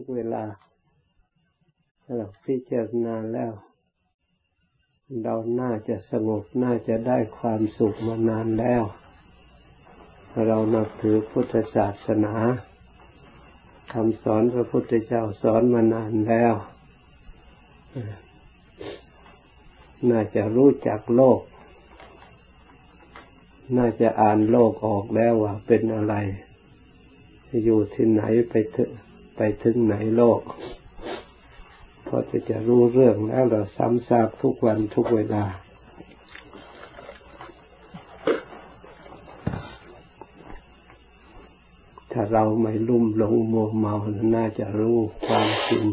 ทุกเวลาเราพิจารณาแล้ว เราน่าจะสงบน่าจะได้ความสุขมานานแล้ว เรานับถือพุทธศาสนาคำสอนพระพุทธเจ้าสอนมานานแล้ว น่าจะรู้จักโลก น่าจะอ่านโลกออกแล้วว่าเป็นอะไร อยู่ที่ไหนไปเถึง ไปถึงไหนโลก พอจะจะรู้เรื่องแล้วเราซ้ำซากทุกวันทุกเวลา ถ้าเราไม่ลุ่มหลงมัวเมาน่าจะรู้ความจริง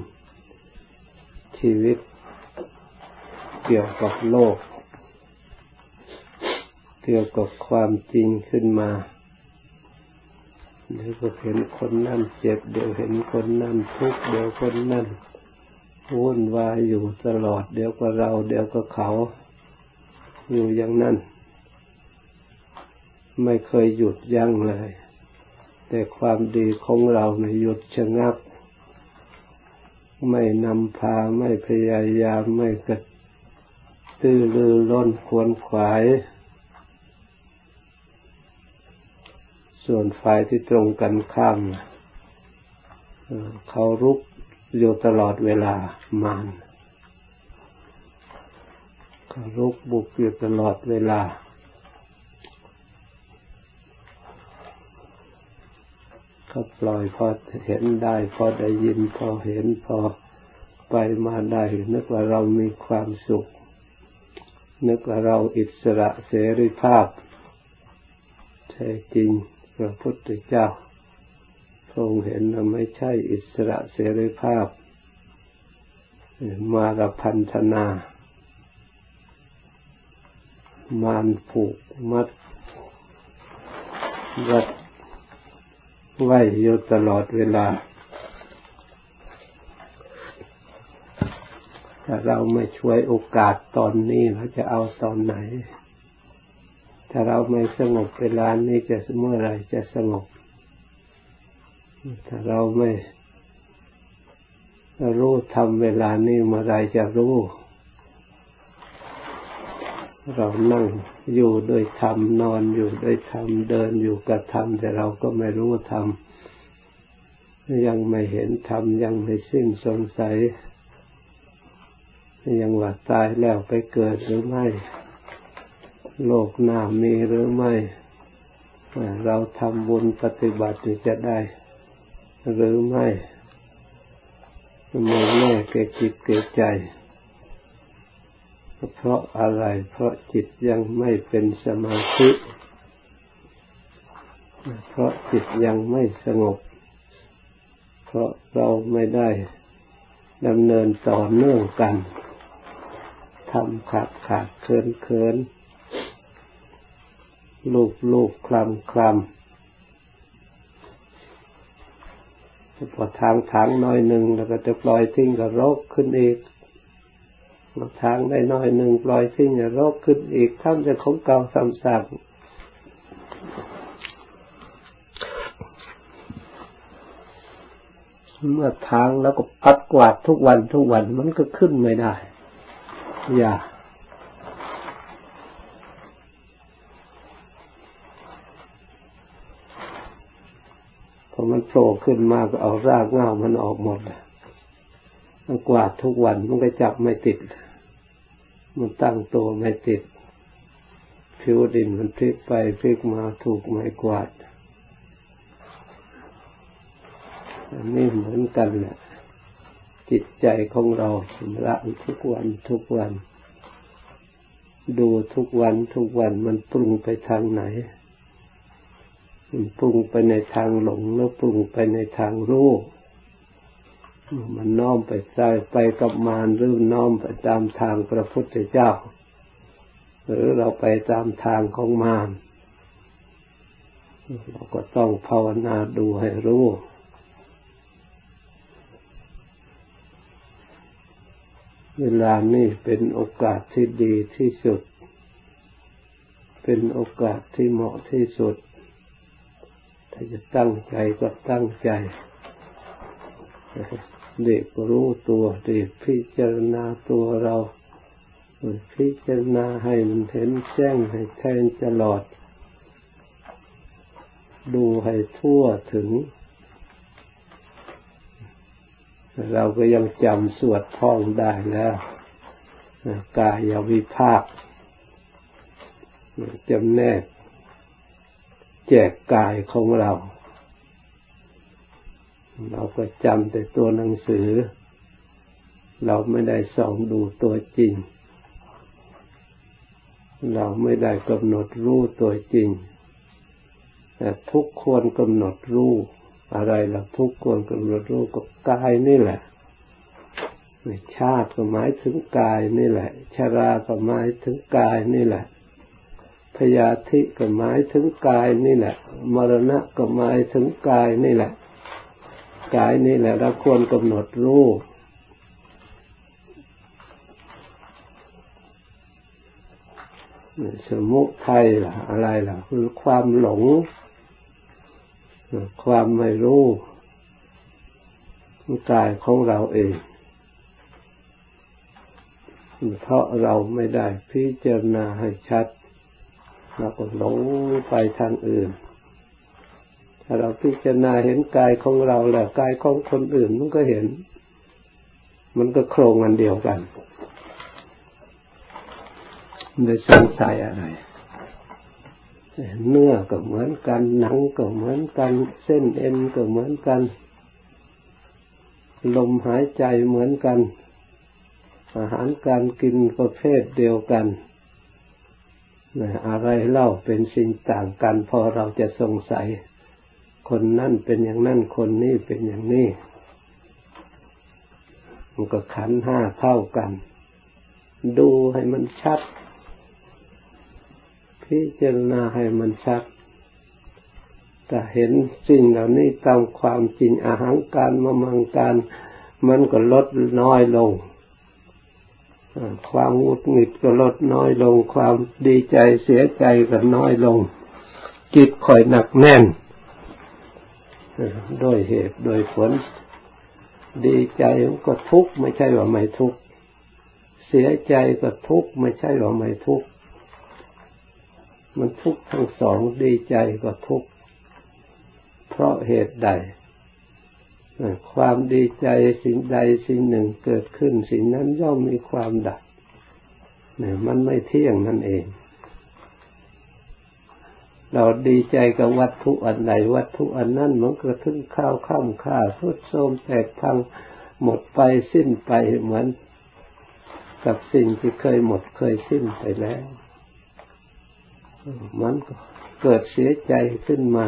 ชีวิตเกี่ยวกับโลก เกี่ยวกับความจริงขึ้นมา เดี๋ยวก็เห็นคนนั่นเจ็บ เดี๋ยวเห็นคนนั่นทุกข์เดี๋ยวคนนั่นวุ่นวายอยู่ตลอด เดี๋ยวก็เรา เดี๋ยวก็เขา อยู่อย่างนั้น ไม่เคยหยุดยั้งเลย แต่ความดีของเราในหยุดชะงัก ไม่นำพาไม่พยายามไม่กระตื้อรือล้นควรขวาย ส่วนฝ่ายที่ตรงกันข้ามเขารุกอยู่ตลอดเวลามานเขารุกบุกอยู่ตลอดเวลา ก็ปล่อยพอเห็นได้พอได้ยินพอเห็นพอไปมาได้ นึกว่าเรามีความสุข นึกว่าเราอิสระเสรีภาพแท้จริง พระพุทธเจ้าทรงเห็นว่าไม่ใช่อิสระเสรีภาพ มารพันธนา มานผูกมัดรัดไว้อยู่ตลอดเวลา ถ้าเราไม่ช่วยโอกาสตอนนี้เราจะเอาตอนไหน ถ้าเราไม่สงบเวลานี้จะเมื่อไรจะสงบ ถ้าเราไม่รู้ทำเวลานี้เมื่อไรจะรู้ เรานั่งอยู่โดยธรรมนอนอยู่โดยธรรมเดินอยู่กับธรรมแต่เราก็ไม่รู้ธรรมยังไม่เห็นธรรมยังไม่สิ้นสงสัย ยังว่าตายแล้วไปเกิดหรือไม่ โลกหน้ามีหรือไม่ เราทำบุญปฏิบัติจะได้หรือไม่ไม่แน่แก่จิตแก่ใจ เพราะอะไร เพราะจิตยังไม่เป็นสมาธิ เพราะจิตยังไม่สงบ เพราะเราไม่ได้ดำเนินต่อเนื่องกันทำขาดขาดเคินเคิน ลูกลูกคลำคลำพอทางทางน้อยหนึ่งแล้วก็จะปล่อยทิ้งก็รกขึ้นอีกทางได้น้อยหนึ่งปล่อยทิ้งก็รกขึ้นอีกทำจะของเก่าซ้ำซากเมื่อทางแล้วก็ปัดกวาดทุกวันทุกวันมันก็ขึ้นไม่ได้ อย่า มันโผล่ขึ้นมาก็เอารากเงามันออกหมดมันกวาดทุกวันมันก็จับไม่ติด มันตั้งตัวไม่ติด ผิวดินมันพลิกไปพลิกมาถูกไม้กวาดอันนี้เหมือนกันแหละจิตใจของเราชำระทุกวันทุกวัน ดูทุกวันทุกวันมันปรุงไปทางไหน ปรุงไปในทางหลงแล้วปรุงไปในทางรู้มันน้อมไปใจไปกับมารหรือน้อมไปตามทางพระพุทธเจ้า หรือเราไปตามทางของมารเราก็ต้องภาวนาดูให้รู้เวลานี้เป็นโอกาสที่ดีที่สุด เป็นโอกาสที่เหมาะที่สุด ถ้าจะตั้งใจก็ตั้งใจเด็กรู้ตัวเด็กพิจารณาตัวเราพิจารณาให้มันเห็นแจ้งให้แทงตลอด ดูให้ทั่วถึง เราก็ยังจำสวดท่องได้แล้วกายวิภาคจำแนก แจกกายของเรา เราก็จำแต่ตัวหนังสือ เราไม่ได้ส่องดูตัวจริง เราไม่ได้กำหนดรู้ตัวจริง แต่ทุกควรกำหนดรู้อะไรล่ะทุกควรกำหนดรู้ก็กายนี่แหละชาติก็หมายถึงกายนี่แหละชาราก็หมายถึงกายนี่แหละ พยาธิก็หมายถึงกายนี่แหละ มรณะก็หมายถึงกายนี่แหละ กายนี่แหละเราควรกำหนดรู้สมุทัยล่ะ อะไรล่ะ คือความหลง ความไม่รู้กายของเราเอง เพราะเราไม่ได้พิจารณาให้ชัด เราก็หลงไปทางอื่น ถ้าเราพิจารณาเห็นกายของเราแล้วกายของคนอื่นมันก็เห็น มันก็โครงอันเดียวกันไม่สงสัยอะไรเนื้อก็เหมือนกัน หนังก็เหมือนกัน เส้นเอ็นก็เหมือนกัน ลมหายใจเหมือนกัน อาหารการกินประเภทเดียวกัน อะไรเล่าเป็นสิ่งต่างกัน พอเราจะสงสัย คนนั่นเป็นอย่างนั่นคนนี้เป็นอย่างนี้มันก็ขันห้าเท่ากัน ดูให้มันชัด พิจารณาให้มันชัด แต่เห็นสิ่งเหล่านี้ตามความจริงอาหารการมามังการ มันก็ลดน้อยลง ความงุดหงิดก็ลดน้อยลง ความดีใจเสียใจก็น้อยลง จิตคอยหนักแน่นด้วยเหตุโดยผล ดีใจก็ทุกข์ไม่ใช่ว่าไม่ทุกข์เสียใจก็ทุกข์ไม่ใช่ว่าไม่ทุกข์มันทุกข์ทั้งสองดีใจก็ทุกข์เพราะเหตุใด ความดีใจสิ่งใดสิ่งหนึ่งเกิดขึ้น สิ่งนั้นย่อมมีความดับเนี่ยมันไม่เที่ยงนั่นเอง เราดีใจกับวัตถุอันใดวัตถุอันนั้นมันก็ถึงข้าวข้ามค่าสุดโทมแตกพังหมดไปสิ้นไปเหมือน กับสิ่งที่เคยหมดเคยสิ้นไปแล้ว มันก็เกิดเสียใจขึ้นมา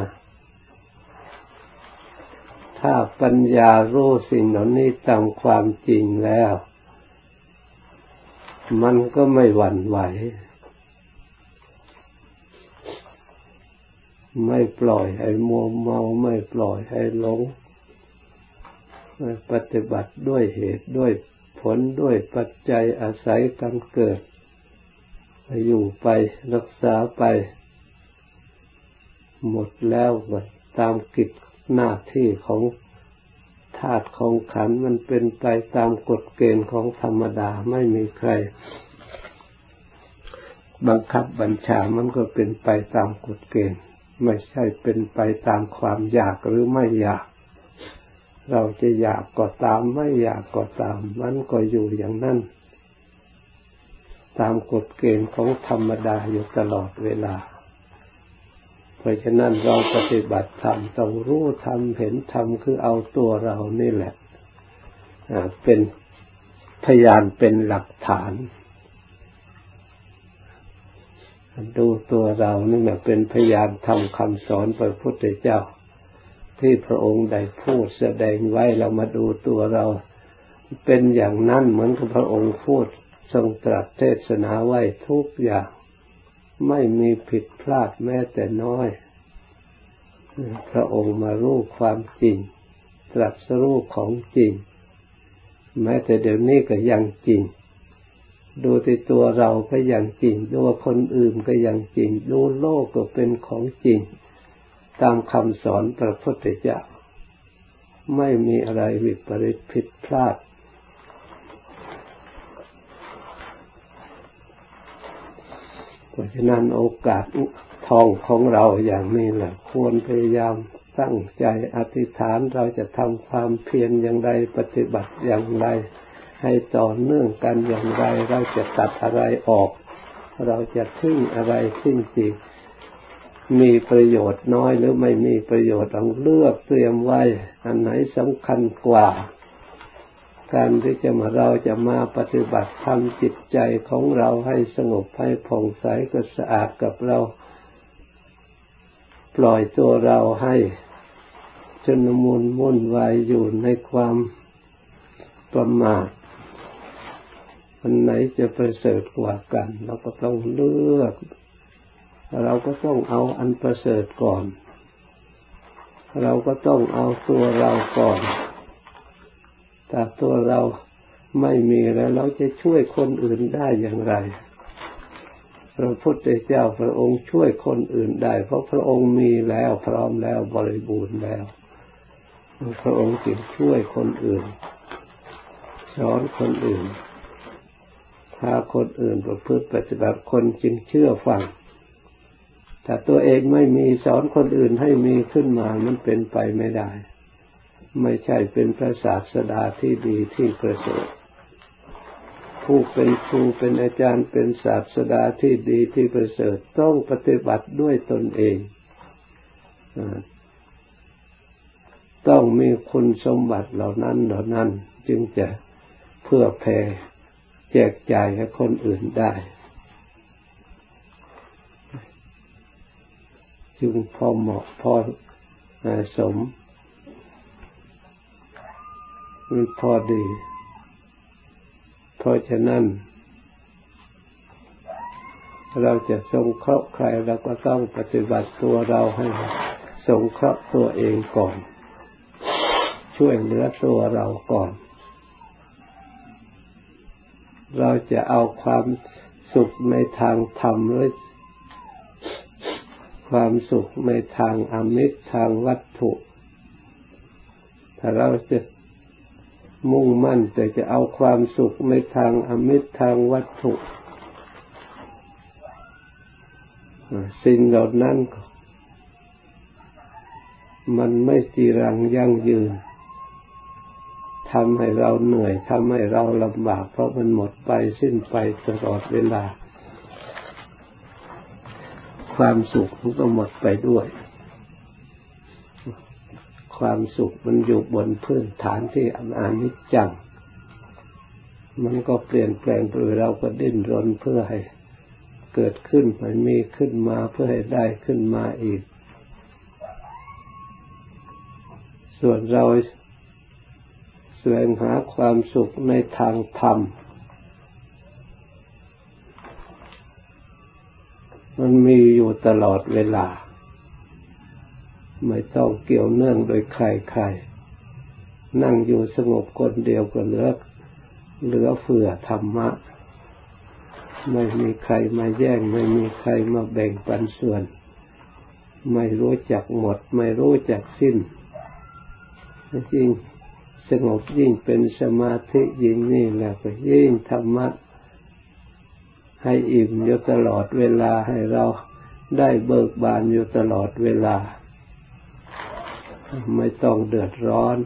ถ้าปัญญารู้สิ่งเหล่านี้ตามความจริงแล้ว มันก็ไม่หวั่นไหว ไม่ปล่อยให้มัวเมาไม่ปล่อยให้หลงปฏิบัติด้วยเหตุด้วยผลด้วยปัจจัยอาศัยกันเกิด อยู่ไปรักษาไป หมดแล้วก็ตามกิจ หน้าที่ของธาตุของขันมันเป็นไปตามกฎเกณฑ์ของธรรมดาไม่มีใคร บังคับบัญชามันก็เป็นไปตามกฎเกณฑ์ ไม่ใช่เป็นไปตามความอยากหรือไม่อยาก เราจะอยากก็ตามไม่อยากก็ตาม มันก็อยู่อย่างนั้น ตามกฎเกณฑ์ของธรรมดาอยู่ตลอดเวลา ราะฉะนั้นเราปฏิบัติธรรมต้องรู้ธรรมเห็นธรรมคือเอาตัวเรานี่แหละเป็นพยานเป็นหลักฐาน ดูตัวเรานี่แหละเป็นพยานทำคำสอนพระพุทธเจ้า ที่พระองค์ได้พูดแสดงไว้เรามาดูตัวเรา เป็นอย่างนั้นเหมือนกับพระองค์พูดทรงตรัสเทศนาไว้ทุกอย่าง ไม่มีผิดพลาดแม้แต่น้อย พระองค์มารู้ความจริง ตรัสรู้ของจริง แม้แต่เดี๋ยวนี้ก็ยังจริง ดูที่ตัวเราก็ยังจริง ดูคนอื่นก็ยังจริง ดูโลกก็เป็นของจริง ตามคำสอนพระพุทธเจ้า ไม่มีอะไรวิปริตผิดพลาด เพ ราะฉะนั้นโอกาสทองของเราอย่างนี้แหละควรพยายามตั้งใจอธิษฐานเราจะทำความเพียรอย่างไรปฏิบัติอย่างไร ให้ต่อเนื่องกันอย่างไร เราจะตัดอะไรออก เราจะทิ้งอะไรทิ้งจีมีประโยชน์น้อยหรือไม่มีประโยชน์ต้องเลือกเตรียมไว้ อันไหนสำคัญกว่า การที่จะมาเราจะมาปฏิบัติทำจิตใจของเราให้สงบให้ผ่องใสก็สะอาดกับเรา ปล่อยตัวเราให้จนมุนมุ่นวายอยู่ในความประมาทอันไหนจะประเสริฐกว่ากัน เราก็ต้องเลือก เราก็ต้องเอาอันประเสริฐก่อน เราก็ต้องเอาตัวเราก่อน แต่ตัวเราไม่มีแล้วเราจะช่วยคนอื่นได้อย่างไร พระพุทธเจ้าพระองค์ช่วยคนอื่นได้ เพราะพระองค์มีแล้วพร้อมแล้วบริบูรณ์แล้ว พระองค์จึงช่วยคนอื่น สอนคนอื่นพาคนอื่นประพฤติปฏิบัติคนจึงเชื่อฟังถ้าตัวเองไม่มีสอนคนอื่นให้มีขึ้นมามันเป็นไปไม่ได้ ไม่ใช่เป็นพระศาสดาที่ดีที่ประเสริฐผู้เป็นครูเป็นอาจารย์เป็นศาสดาที่ดีที่ประเสริฐต้องปฏิบัติด้วยตนเองต้องมีคุณสมบัติเหล่านั้นเหล่านั้น จึงจะเพื่อแผ่แจกจ่ายให้คนอื่นได้ จึงพอเหมาะพอสม พอดี เพราะฉะนั้น เราจะทรงเคราะห์ใครเราก็ต้องปฏิบัติตัวเราให้ทรงเคราะห์ตัวเองก่อน ช่วยเหลือตัวเราก่อน เราจะเอาความสุขในทางธรรมหรือความสุขในทางอมิตรทางวัตถุ ถ้าเราจะ มุ่งมั่นแต่จะเอาความสุขในทางอมิตรทางวัตถุสิ่งเหล่านั้นมันไม่จีรังยั่งยืนทำให้เราเหนื่อยทำให้เราลำบาก เพราะมันหมดไปสิ้นไปตลอดเวลา ความสุขมันก็หมดไปด้วย ความสุขมันอยู่บนพื้นฐานที่อนิจจัง มันก็เปลี่ยนแปลงไปเราก็ดิ้นรนเพื่อให้เกิดขึ้นใหมีขึ้นมาเพื่อให้ได้ขึ้นมาอีก ส่วนเราแสวงหาความสุขในทางธรรม มันมีอยู่ตลอดเวลา ไม่ต้องเกี่ยวเนื่องโดยใครๆนั่งอยู่สงบคนเดียวก็เหลือเหลือเฟือธรรมะ ไม่มีใครมาแย่ง ไม่มีใครมาแบ่งปันส่วน ไม่รู้จักหมด ไม่รู้จักสิ้นจริงสงบยิ่งเป็นสมาธิยิ่งนี่แหละก็ยิ่งธรรมะ ให้อิ่มอยู่ตลอดเวลาให้เราได้เบิกบานอยู่ตลอดเวลา ไม่ต้องเดือดร้อน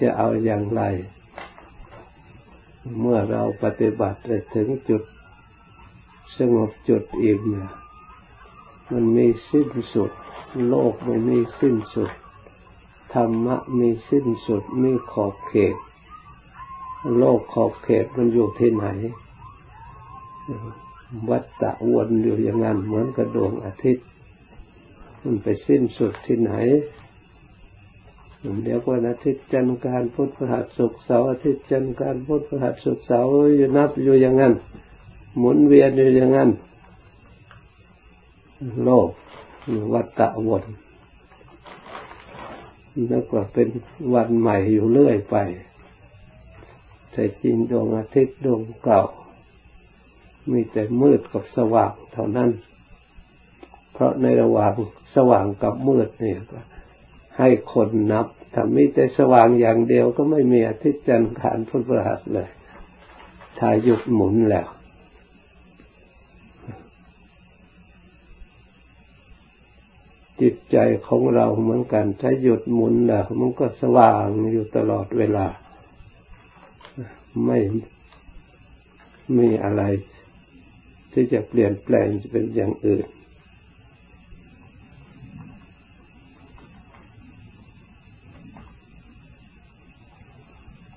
จะเอาอย่างไร เมื่อเราปฏิบัติถึงจุดสงบจุดอิ่มเนี่ยมันมีสิ้นสุด โลกไม่มีสิ้นสุด ธรรมะมีสิ้นสุดมีขอบเขต โลกขอบเขตมันอยู่ที่ไหน วัฏฏะวนอยู่อย่างนั้นเหมือนกระดวงอาทิตย์ มันไปสิ้นสุดที่ไหนเดี๋ยววันอาทิตย์จันทร์การพุทธพฤหัสศุกร์เสาร์อาทิตย์จันทร์การพุทธพฤหัสศุกร์เสาร์อยู่นับอยู่อย่างนั้น หมุนเวียนอยู่อย่างนั้น โลกวัฏฏะวนนึกว่าเป็นวันใหม่อยู่เรื่อยไป แต่จริงดวงอาทิตย์ดวงเก่า มีแต่มืดกับสว่างเท่านั้น เพราะในระหว่างสว่างกับมืดเนี่ยให้คนนับถ้ามีแต่สว่างอย่างเดียวก็ไม่มีอาทิตย์จันทร์ขานพุทธหัสเลยถ้าหยุดหมุนแล้ว จิตใจของเราเหมือนกัน ถ้าหยุดหมุนแล้วมันก็สว่างอยู่ตลอดเวลา ไม่มีอะไรที่จะเปลี่ยนแปลงเป็นอย่างอื่น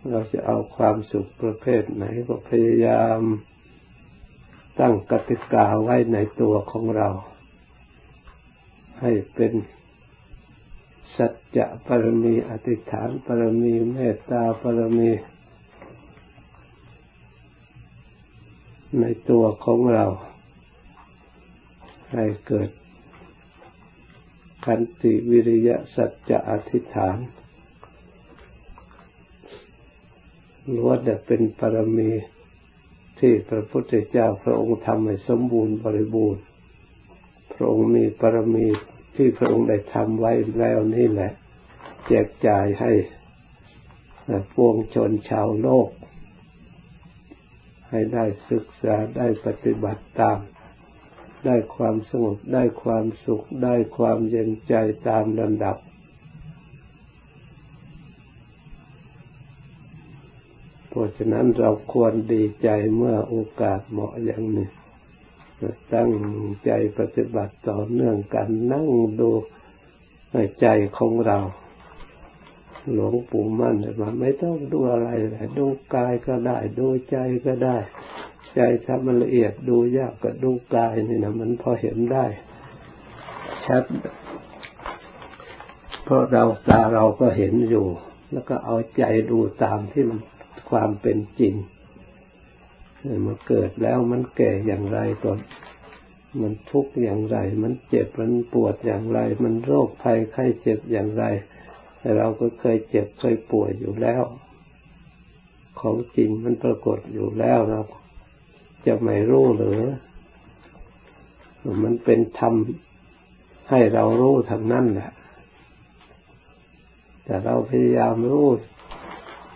เราจะเอาความสุขประเภทไหนก็พยายามตั้งกติกาไว้ในตัวของเรา ให้เป็นสัจจะปรมีอธิษฐานปรมีเมตตาปรมีในตัวของเรา ให้เกิดขันติวิริยะสัจจะอธิษฐาน ล้วนแต่เป็นปรมีที่พระพุทธเจ้าพระองค์ทำให้สมบูรณ์บริบูรณ์ พระองค์มีปรมีที่พระองค์ได้ทำไว้แล้วนี่แหละ แจกจ่ายให้พวงชนชาวโลก ให้ได้ศึกษาได้ปฏิบัติตาม ได้ความสงบได้ความสุขได้ความเย็นใจตามลำดับ เพราะฉะนั้นเราควรดีใจเมื่อโอกาสเหมาะอย่างนี้ตั้งใจปฏิบัติต่อเนื่องกันนั่งดูใจของเราหลวงปู่มั่นมาไม่ต้องดูอะไรเลยดูกายก็ได้ ดูใจก็ได้ ใจถ้ามันละเอียดดูยากก็ดูกายนี่นะมันพอเห็นได้ชัดเพราะเราตาเราก็เห็นอยู่ แล้วก็เอาใจดูตามที่มัน ความเป็นจริงมันเกิดแล้วมันแก่อย่างไรก่อนมันทุกข์อย่างไร มันเจ็บมันปวดอย่างไร มันโรคภัยไข้เจ็บอย่างไร แต่เราก็เคยเจ็บเคยป่วยอยู่แล้ว ของจริงมันปรากฏอยู่แล้วเราจะไม่รู้หรือมันเป็นธรรมให้เรารู้ทางนั้นแหละแต่เราพยายามรู้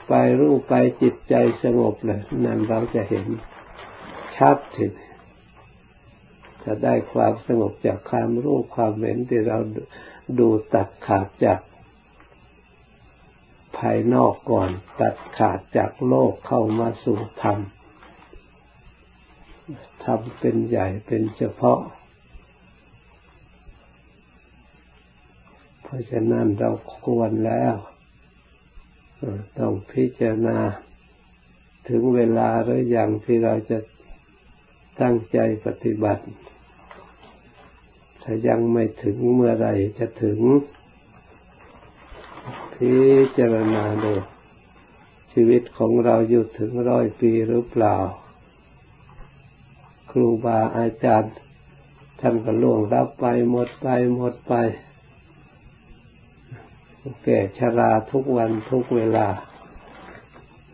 ไปรู้ไปจิตใจสงบเลยนั่นเราจะเห็นชัดทีจะได้ความสงบจากความรู้ความเห็นที่เราดูตัดขาดจากภายนอกก่อน ตัดขาดจากโลกเข้ามาสู่ธรรมธรรมเป็นใหญ่เป็นเฉพาะ เพราะฉะนั้นเราควรแล้ว ต้องพิจารณาถึงเวลาหรืออย่างที่เราจะตั้งใจปฏิบัติ ถ้ายังไม่ถึงเมื่อไรจะถึง พิจารณาดูชีวิตของเราอยู่ถึงร้อยปีหรือเปล่า ครูบาอาจารย์ท่านก็ล่วงรับไปหมดไปหมดไป แก่ชราทุกวันทุกเวลา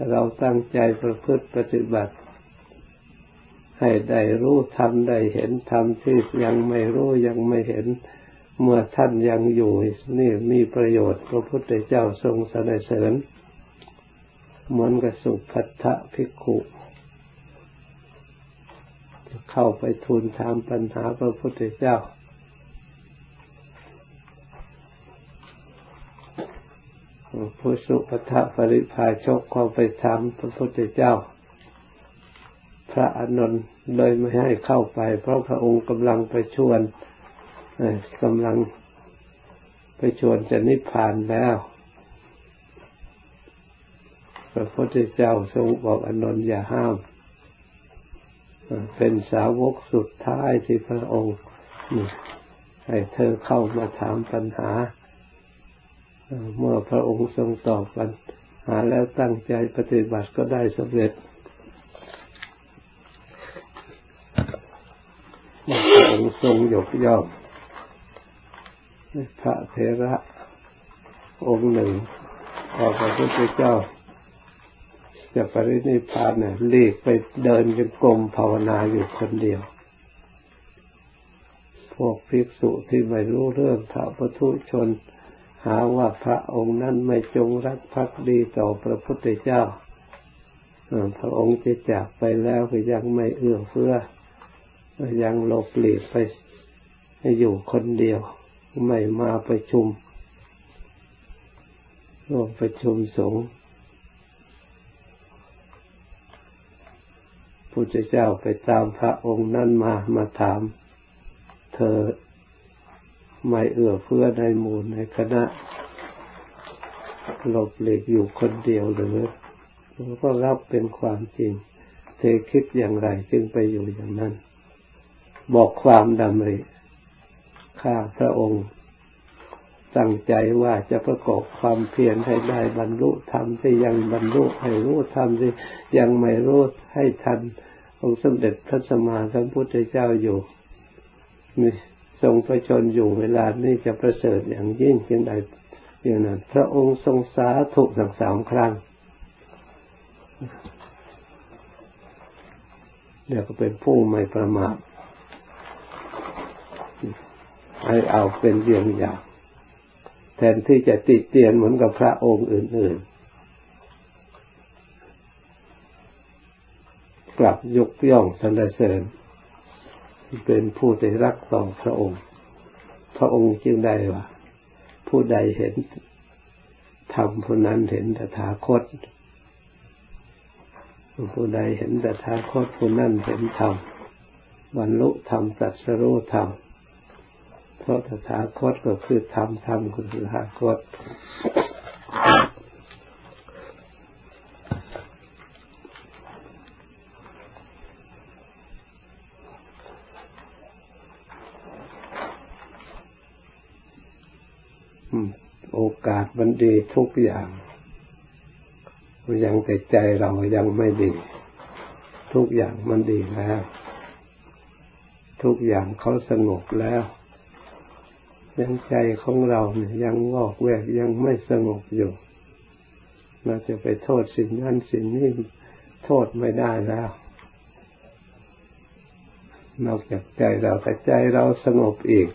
เราตั้งใจประพฤติปฏิบัติ ให้ได้รู้ทำได้เห็นทำที่ยังไม่รู้ยังไม่เห็น เมื่อท่านยังอยู่นี่มีประโยชน์พระพุทธเจ้าทรงสรรเสริญเหมือนกับสุภัทธภิกขุเข้าไปทูลถามปัญหาพระพุทธเจ้า ผู้สุปทะปริภาชกเข้าไปถามพระพุทธเจ้า พระอานนท์เลยไม่ให้เข้าไป เพราะพระองค์กำลังไปชวนกำลังไปชวนจะนิพพานแล้ว พระพุทธเจ้าทรงบอกอนนท์อย่าห้าม เป็นสาวกสุดท้ายที่พระองค์ให้เธอเข้ามาถามปัญหา เมื่อพระองค์ทรงตอบปัญหาแล้วตั้งใจปฏิบัติก็ได้สำเร็จพระองค์ทรงยกย่องพระเทระองค์หนึ่งออพระพุทธเจ้า จะปรินิพพานเนี่ยลีกไปเดินจงกรมภาวนาอยู่คนเดียว พวกภิกษุที่ไม่รู้เรื่องพระพุทุชน หาว่าพระองค์นั้นไม่จงรักภักดีต่อพระพุทธเจ้าพระองค์จะจากไปแล้วก็ยังไม่เอื้อเฟื้อยังหลบหลีกไปอยู่คนเดียว ไม่มาประชุมร่วมประชุมสงฆ์พุทธเจ้าไปตามพระองค์นั้นมามาถาม เธอ ไม่เอื้อเฟื้อในหมู่ในคณะหลบหลีกอยู่คนเดียวหรือก็รับเป็นความจริง เธอคิดอย่างไรจึงไปอยู่อย่างนั้น บอกความดำริข้าพระองค์ ตั้งใจว่าจะประกอบความเพียรให้ได้บรรลุธรรมที่ยังบรรลุให้รู้ธรรมที่ยังไม่รู้ให้ทันองค์สมเด็จพระสัมมาสัมพุทธเจ้าอยู่มี ทรงประชนอยู่เวลานี้จะประเสริฐอย่างยิ่งเพียงใดอย่างนั้นพระองค์ทรงสาธุสังสามครั้งเดี๋ยวก็เป็นผู้ไม่ประมาทให้เอาเป็นเรื่องอย่างแทนที่จะติเตียนเหมือนกับพระองค์อื่น ๆ กลับยกย่องสรรเสริญ เป็นผู้ที่รักต่อพระองค์ พระองค์จึงได้ว่า ผู้ใดเห็นธรรมผู้นั้นเห็นตถาคต ผู้ใดเห็นตถาคตผู้นั้นเห็นธรรมบรรลุธรรมตัดสรู้ธรรมเพราะตถาคตก็คือธรรมธรรมคือตถาคตโอกาส มันดีทุกอย่างยังแต่ใจเรายังไม่ดี ทุกอย่างมันดีแล้ว ทุกอย่างเขาสงบแล้ว ยังใจของเราเนี่ยยังงอกแวกยังไม่สงบอยู่ เราจะไปโทษสิ่งนั้นสิ่งนี้โทษไม่ได้แล้ว นอกจากใจเราแต่ใจเราสงบอีก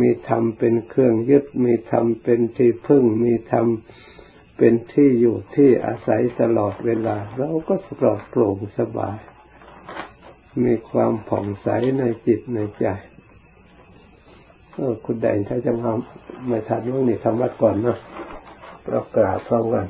มีธรรมเป็นเครื่องยึด มีธรรมเป็นที่พึ่ง มีธรรมเป็นที่อยู่ที่อาศัยตลอดเวลา เราก็ปลอดโปร่งสบาย มีความผ่องใสในจิตในใจเออคุณแดงใช้จะมาไม่ทันว่านี่ทำวัดก่อนนะเรากราบพร้อมกัน